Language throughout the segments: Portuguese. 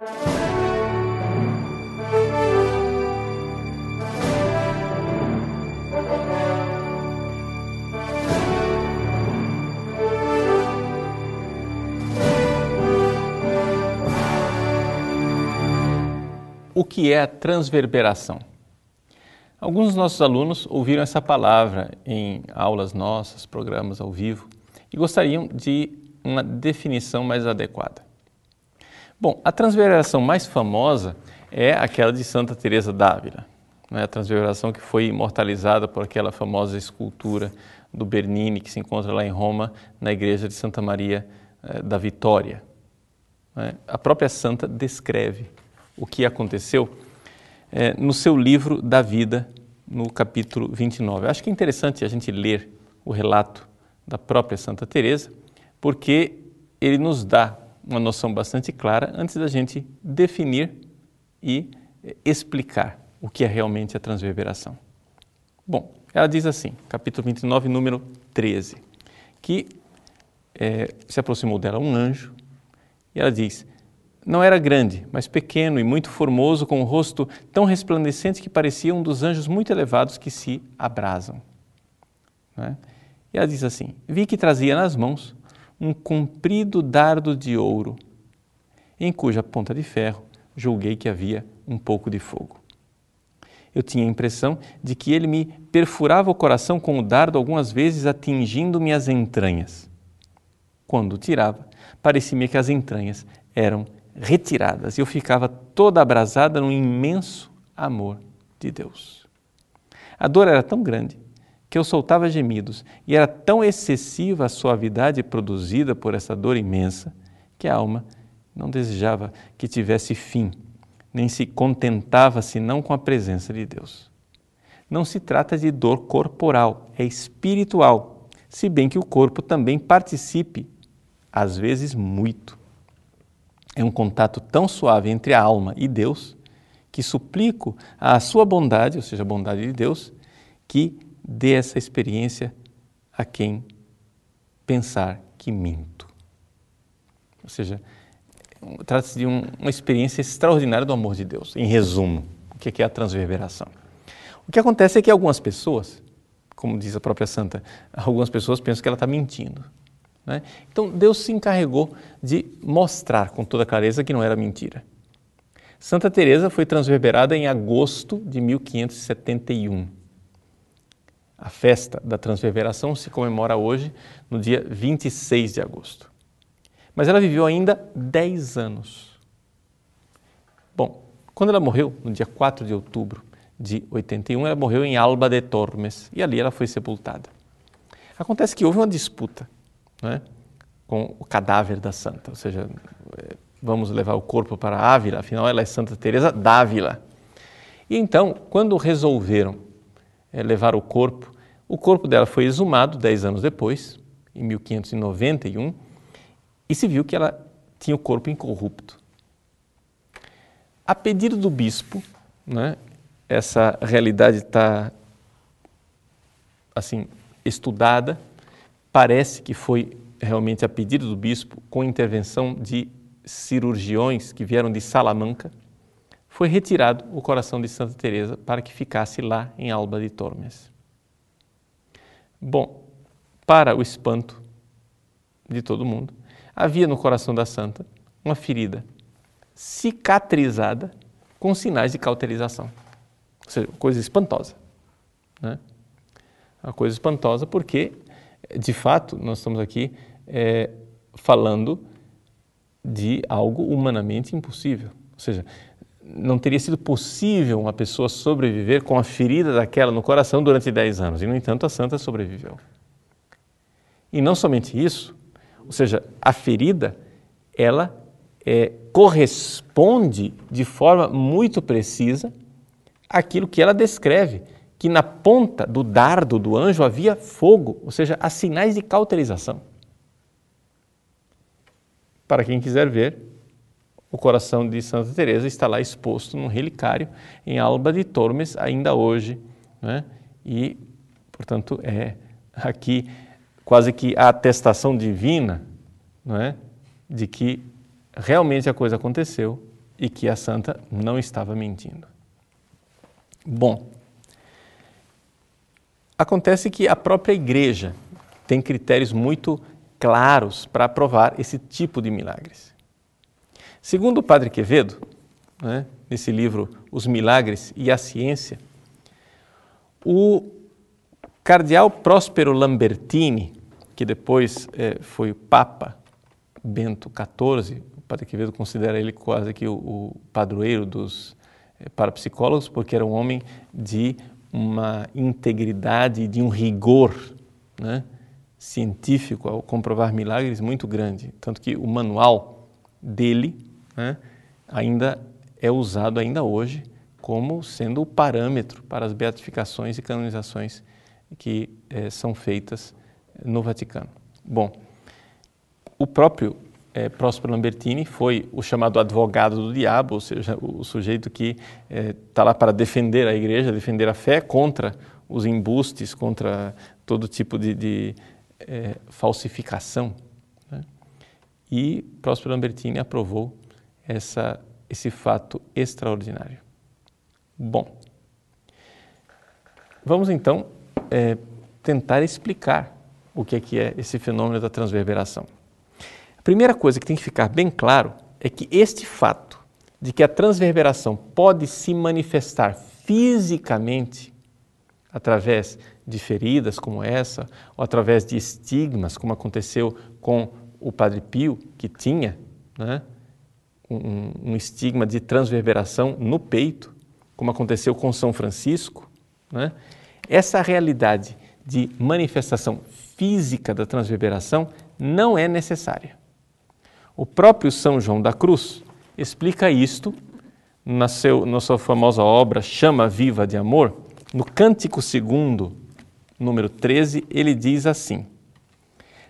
O que é a transverberação? Alguns dos nossos alunos ouviram essa palavra em aulas nossas, programas ao vivo, e gostariam de uma definição mais adequada. Bom, a transverberação mais famosa é aquela de Santa Teresa d'Ávila, né? a transverberação que foi imortalizada por aquela famosa escultura do Bernini que se encontra lá em Roma, na igreja de Santa Maria eh, da Vitória. Né? A própria santa descreve o que aconteceu é, no seu livro da vida, no capítulo 29. acho que é interessante a gente ler o relato da própria Santa Teresa, porque ele nos dá uma noção bastante clara antes da gente definir e é, explicar o que é realmente a transverberação. Bom, ela diz assim, capítulo 29, número 13, que é, se aproximou dela um anjo e ela diz: não era grande, mas pequeno e muito formoso, com um rosto tão resplandecente que parecia um dos anjos muito elevados que se abrasam. É? E ela diz assim: Vi que trazia nas mãos um comprido dardo de ouro, em cuja ponta de ferro julguei que havia um pouco de fogo. Eu tinha a impressão de que ele me perfurava o coração com o dardo, algumas vezes atingindo minhas entranhas. Quando o tirava, parecia-me que as entranhas eram retiradas e eu ficava toda abrasada num imenso amor de Deus. A dor era tão grande que eu soltava gemidos e era tão excessiva a suavidade produzida por essa dor imensa que a alma não desejava que tivesse fim, nem se contentava senão com a presença de Deus. Não se trata de dor corporal, é espiritual, se bem que o corpo também participe, às vezes muito é um contato tão suave entre a alma e Deus que suplico a sua bondade, ou seja, a bondade de Deus, que dê essa experiência a quem pensar que minto. Ou seja, trata-se de um, uma experiência extraordinária do amor de Deus. Em resumo, o que é a transverberação? O que acontece é que algumas pessoas, como diz a própria santa, algumas pessoas pensam que ela está mentindo. Né? Então Deus se encarregou de mostrar com toda clareza que não era mentira. Santa Teresa foi transverberada em agosto de 1571. A festa da transverberação se comemora hoje, no dia 26 de agosto. Mas ela viveu ainda 10 anos. Bom, quando ela morreu, no dia 4 de outubro de 81, ela morreu em Alba de Tormes e ali ela foi sepultada. Acontece que houve uma disputa né, com o cadáver da santa, ou seja, é, vamos levar o corpo para Ávila, afinal ela é Santa Teresa d'Ávila. E então, quando resolveram é, levar o corpo, o corpo dela foi exumado dez anos depois, em 1591, e se viu que ela tinha o corpo incorrupto. A pedido do bispo, né, essa realidade está assim estudada. Parece que foi realmente a pedido do bispo, com intervenção de cirurgiões que vieram de Salamanca, foi retirado o coração de Santa Teresa para que ficasse lá em Alba de Tormes. Bom, para o espanto de todo mundo, havia no coração da santa uma ferida cicatrizada com sinais de cauterização. Ou seja, coisa espantosa. Né? Uma coisa espantosa porque de fato, nós estamos aqui é, falando de algo humanamente impossível. Ou seja, não teria sido possível uma pessoa sobreviver com a ferida daquela no coração durante 10 anos. E, no entanto, a santa sobreviveu. E não somente isso, ou seja, a ferida, ela é, corresponde de forma muito precisa àquilo que ela descreve que na ponta do dardo do anjo havia fogo, ou seja, há sinais de cauterização. Para quem quiser ver, o coração de Santa Teresa está lá exposto num relicário em Alba de Tormes ainda hoje, né? E, portanto, é aqui quase que a atestação divina, não é, de que realmente a coisa aconteceu e que a santa não estava mentindo. Bom, acontece que a própria igreja tem critérios muito claros para aprovar esse tipo de milagres. Segundo o padre Quevedo, né, nesse livro Os Milagres e a Ciência, o cardeal Próspero Lambertini, que depois é, foi o Papa Bento XIV, o padre Quevedo considera ele quase que o, o padroeiro dos é, parapsicólogos, porque era um homem de uma integridade, de um rigor né, científico ao comprovar milagres muito grande. Tanto que o manual dele né, ainda é usado ainda hoje como sendo o parâmetro para as beatificações e canonizações que eh, são feitas no Vaticano. Bom, o próprio eh, Próspero Lambertini foi o chamado advogado do diabo, ou seja, o sujeito que está eh, lá para defender a igreja, defender a fé contra os embustes, contra todo tipo de, de eh, falsificação. Né? E Próspero Lambertini aprovou essa esse fato extraordinário. Bom, vamos então é, tentar explicar o que é, que é esse fenômeno da transverberação. A primeira coisa que tem que ficar bem claro é que este fato de que a transverberação pode se manifestar fisicamente através de feridas como essa, ou através de estigmas, como aconteceu com o Padre Pio, que tinha né, um, um estigma de transverberação no peito, como aconteceu com São Francisco, né? essa realidade de manifestação física da transverberação não é necessária. O próprio São João da Cruz explica isto na, seu, na sua famosa obra Chama Viva de Amor, no Cântico Segundo, número 13, ele diz assim: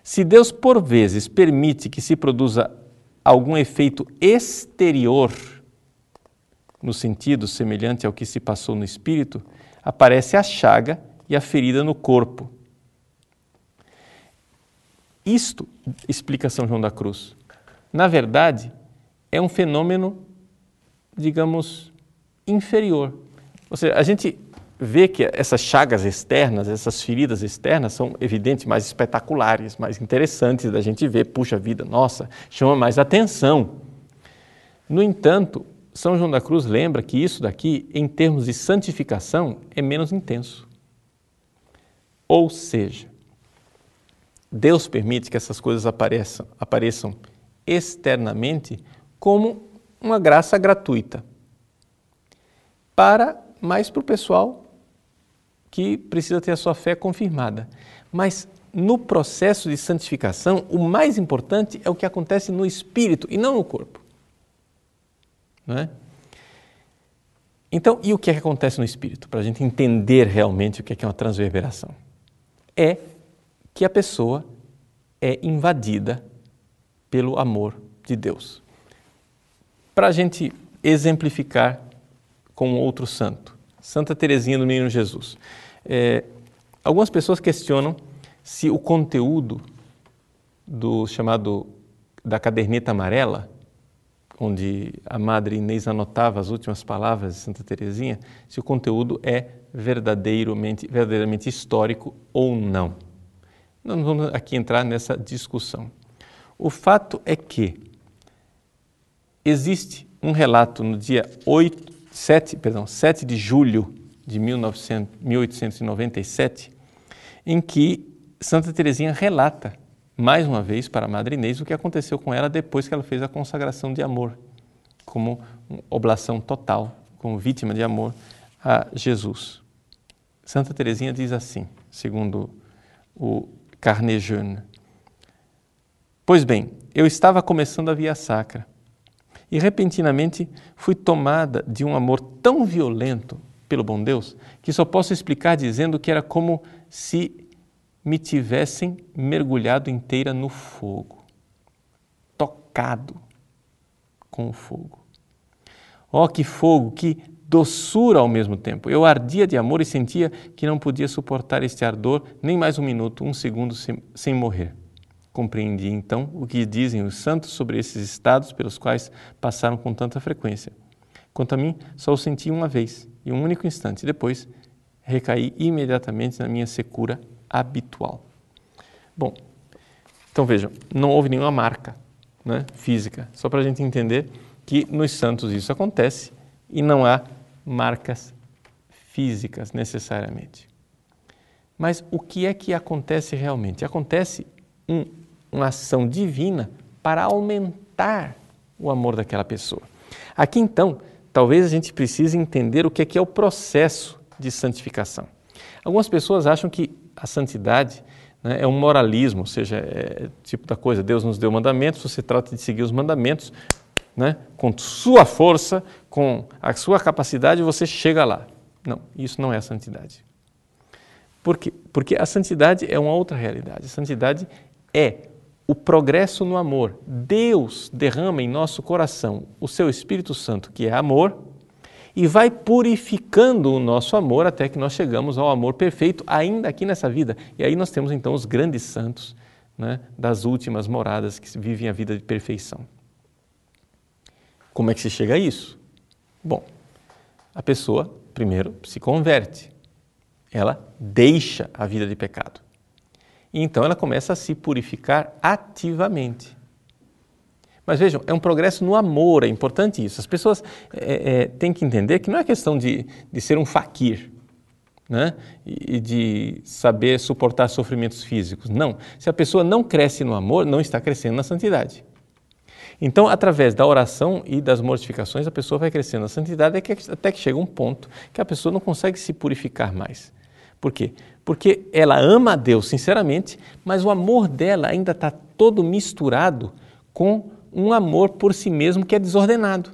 Se Deus por vezes permite que se produza algum efeito exterior, no sentido semelhante ao que se passou no espírito, aparece a chaga e a ferida no corpo. Isto, explica São João da Cruz, na verdade, é um fenômeno, digamos, inferior. Ou seja, a gente vê que essas chagas externas, essas feridas externas são evidentes, mais espetaculares, mais interessantes da gente ver. Puxa vida, nossa, chama mais atenção. No entanto, São João da Cruz lembra que isso daqui, em termos de santificação, é menos intenso. Ou seja, Deus permite que essas coisas apareçam, apareçam externamente como uma graça gratuita para mais para o pessoal que precisa ter a sua fé confirmada. Mas no processo de santificação, o mais importante é o que acontece no espírito e não no corpo. Não é? Então, e o que, é que acontece no espírito? Para a gente entender realmente o que é, que é uma transverberação. É que a pessoa é invadida pelo amor de Deus. Para a gente exemplificar com outro santo, Santa Teresinha do Menino Jesus. É, algumas pessoas questionam se o conteúdo do chamado da caderneta amarela, onde a Madre Inês anotava as últimas palavras de Santa Teresinha, se o conteúdo é verdadeiramente, verdadeiramente histórico ou não. Não vamos aqui entrar nessa discussão. O fato é que existe um relato no dia 8, 7, perdão, 7 de julho de 1900, 1897, em que Santa Teresinha relata mais uma vez para a Madre Inês o que aconteceu com ela depois que ela fez a consagração de amor, como oblação total, como vítima de amor a Jesus. Santa Teresinha diz assim, segundo o Carnet Jeune: Pois bem, eu estava começando a via sacra e repentinamente fui tomada de um amor tão violento pelo bom Deus que só posso explicar dizendo que era como se me tivessem mergulhado inteira no fogo, tocado com o fogo. Oh, que fogo, que doçura ao mesmo tempo. Eu ardia de amor e sentia que não podia suportar este ardor nem mais um minuto, um segundo sem, sem morrer. Compreendi então o que dizem os santos sobre esses estados pelos quais passaram com tanta frequência. Quanto a mim, só o senti uma vez e um único instante. Depois, recaí imediatamente na minha secura habitual. Bom, então vejam, não houve nenhuma marca né, física, só para a gente entender que nos santos isso acontece e não há marcas físicas necessariamente. Mas o que é que acontece realmente? Acontece um, uma ação divina para aumentar o amor daquela pessoa. Aqui então, talvez a gente precise entender o que é, que é o processo de santificação. Algumas pessoas acham que a santidade né, é um moralismo, ou seja, é tipo da coisa, Deus nos deu mandamentos, você trata de seguir os mandamentos, né, com sua força, com a sua capacidade, você chega lá. Não, isso não é a santidade. Por quê? Porque a santidade é uma outra realidade. A santidade é o progresso no amor. Deus derrama em nosso coração o seu Espírito Santo, que é amor, e vai purificando o nosso amor até que nós chegamos ao amor perfeito, ainda aqui nessa vida. E aí nós temos então os grandes santos né, das últimas moradas que vivem a vida de perfeição. Como é que se chega a isso? Bom, a pessoa primeiro se converte, ela deixa a vida de pecado. Então ela começa a se purificar ativamente. Mas vejam, é um progresso no amor, é importante isso. As pessoas é, é, têm que entender que não é questão de, de ser um faquir né? e de saber suportar sofrimentos físicos. Não. Se a pessoa não cresce no amor, não está crescendo na santidade. Então, através da oração e das mortificações, a pessoa vai crescendo na santidade até que chega um ponto que a pessoa não consegue se purificar mais. Por quê? Porque ela ama a Deus sinceramente, mas o amor dela ainda está todo misturado com um amor por si mesmo que é desordenado.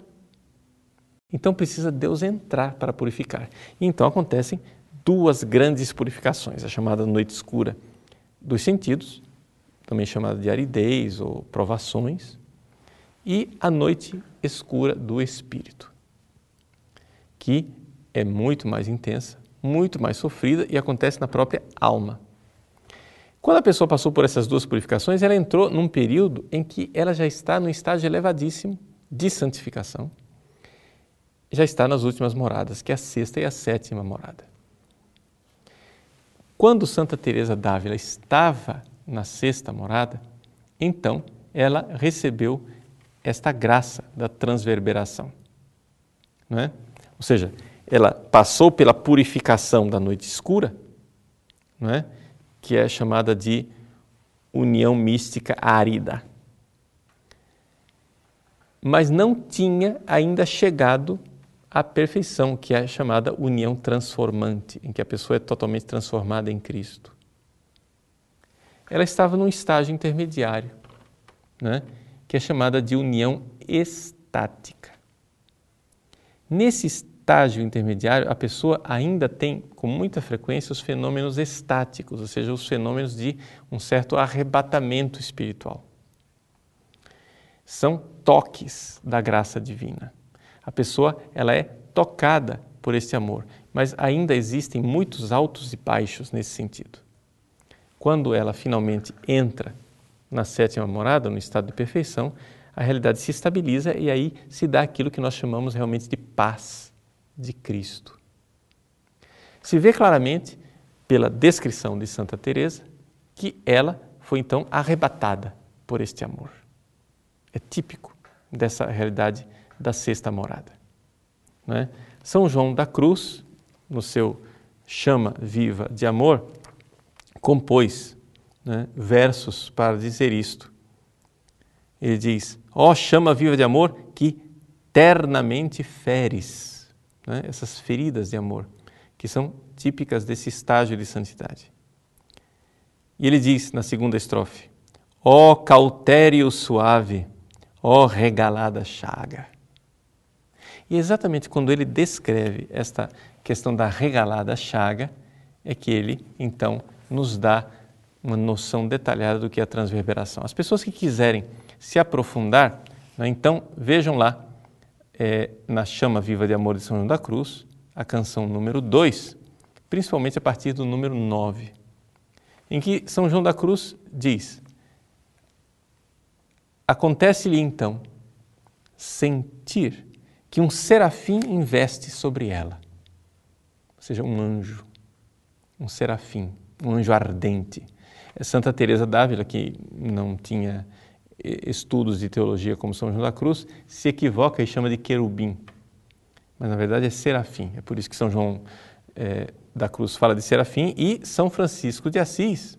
Então precisa Deus entrar para purificar. E então acontecem duas grandes purificações, a chamada noite escura dos sentidos, também chamada de aridez ou provações, e a noite escura do espírito, que é muito mais intensa, muito mais sofrida e acontece na própria alma. Quando a pessoa passou por essas duas purificações, ela entrou num período em que ela já está no estágio elevadíssimo de santificação. Já está nas últimas moradas, que é a sexta e a sétima morada. Quando Santa Teresa d'Ávila estava na sexta morada, então ela recebeu esta graça da transverberação. Não é? Ou seja, ela passou pela purificação da noite escura, não é? que é chamada de união mística árida. Mas não tinha ainda chegado à perfeição, que é chamada união transformante, em que a pessoa é totalmente transformada em Cristo. Ela estava num estágio intermediário, né? que é chamada de união estática. Nesse estágio intermediário, a pessoa ainda tem com muita frequência os fenômenos estáticos, ou seja, os fenômenos de um certo arrebatamento espiritual. São toques da graça divina. A pessoa ela é tocada por esse amor, mas ainda existem muitos altos e baixos nesse sentido. Quando ela finalmente entra na sétima morada, no estado de perfeição, a realidade se estabiliza e aí se dá aquilo que nós chamamos realmente de paz de Cristo. Se vê claramente pela descrição de Santa Teresa que ela foi então arrebatada por este amor. É típico dessa realidade da sexta morada. É? São João da Cruz, no seu chama viva de amor, compôs né, versos para dizer isto. Ele diz: Ó oh, chama viva de amor que ternamente feres né, essas feridas de amor, que são típicas desse estágio de santidade. E ele diz na segunda estrofe: Ó oh, cautério suave, ó oh, regalada chaga. E exatamente quando ele descreve esta questão da regalada chaga, é que ele então nos dá uma noção detalhada do que é a transverberação. As pessoas que quiserem se aprofundar, né, então vejam lá é, na Chama Viva de Amor de São João da Cruz, a canção número 2, principalmente a partir do número 9, em que São João da Cruz diz: acontece-lhe então sentir que um serafim investe sobre ela, ou seja, um anjo, um serafim, um anjo ardente. É Santa Teresa d'Ávila, que não tinha estudos de teologia como São João da Cruz, se equivoca e chama de querubim, mas na verdade é serafim. É por isso que São João é, da Cruz fala de serafim e São Francisco de Assis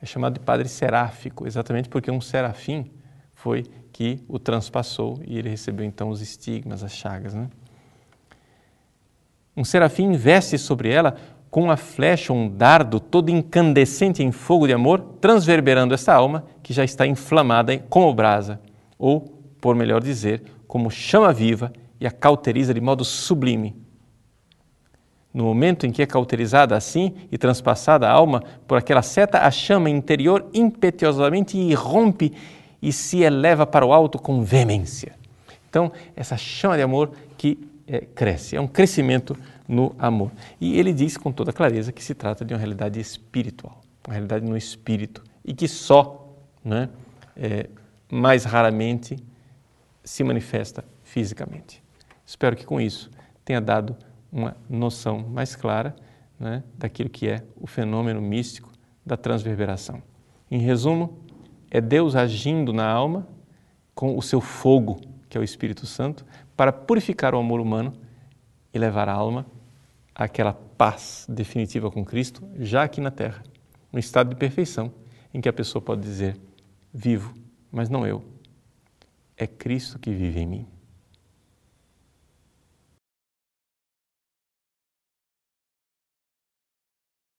é chamado de padre seráfico, exatamente porque um serafim foi que o transpassou e ele recebeu então os estigmas, as chagas. Né? Um serafim investe sobre ela com uma flecha, um dardo todo incandescente em fogo de amor, transverberando essa alma que já está inflamada como brasa, ou, por melhor dizer, como chama viva e a cauteriza de modo sublime. No momento em que é cauterizada assim e transpassada a alma por aquela seta, a chama interior impetuosamente irrompe e se eleva para o alto com veemência. Então, essa chama de amor que é, cresce, é um crescimento no amor. E ele diz com toda clareza que se trata de uma realidade espiritual, uma realidade no espírito, e que só, né, é, mais raramente, se manifesta fisicamente. Espero que com isso tenha dado uma noção mais clara né, daquilo que é o fenômeno místico da transverberação. Em resumo, é Deus agindo na alma com o seu fogo, que é o Espírito Santo, para purificar o amor humano e levar a alma àquela paz definitiva com Cristo, já aqui na terra, um estado de perfeição em que a pessoa pode dizer: vivo, mas não eu. É Cristo que vive em mim.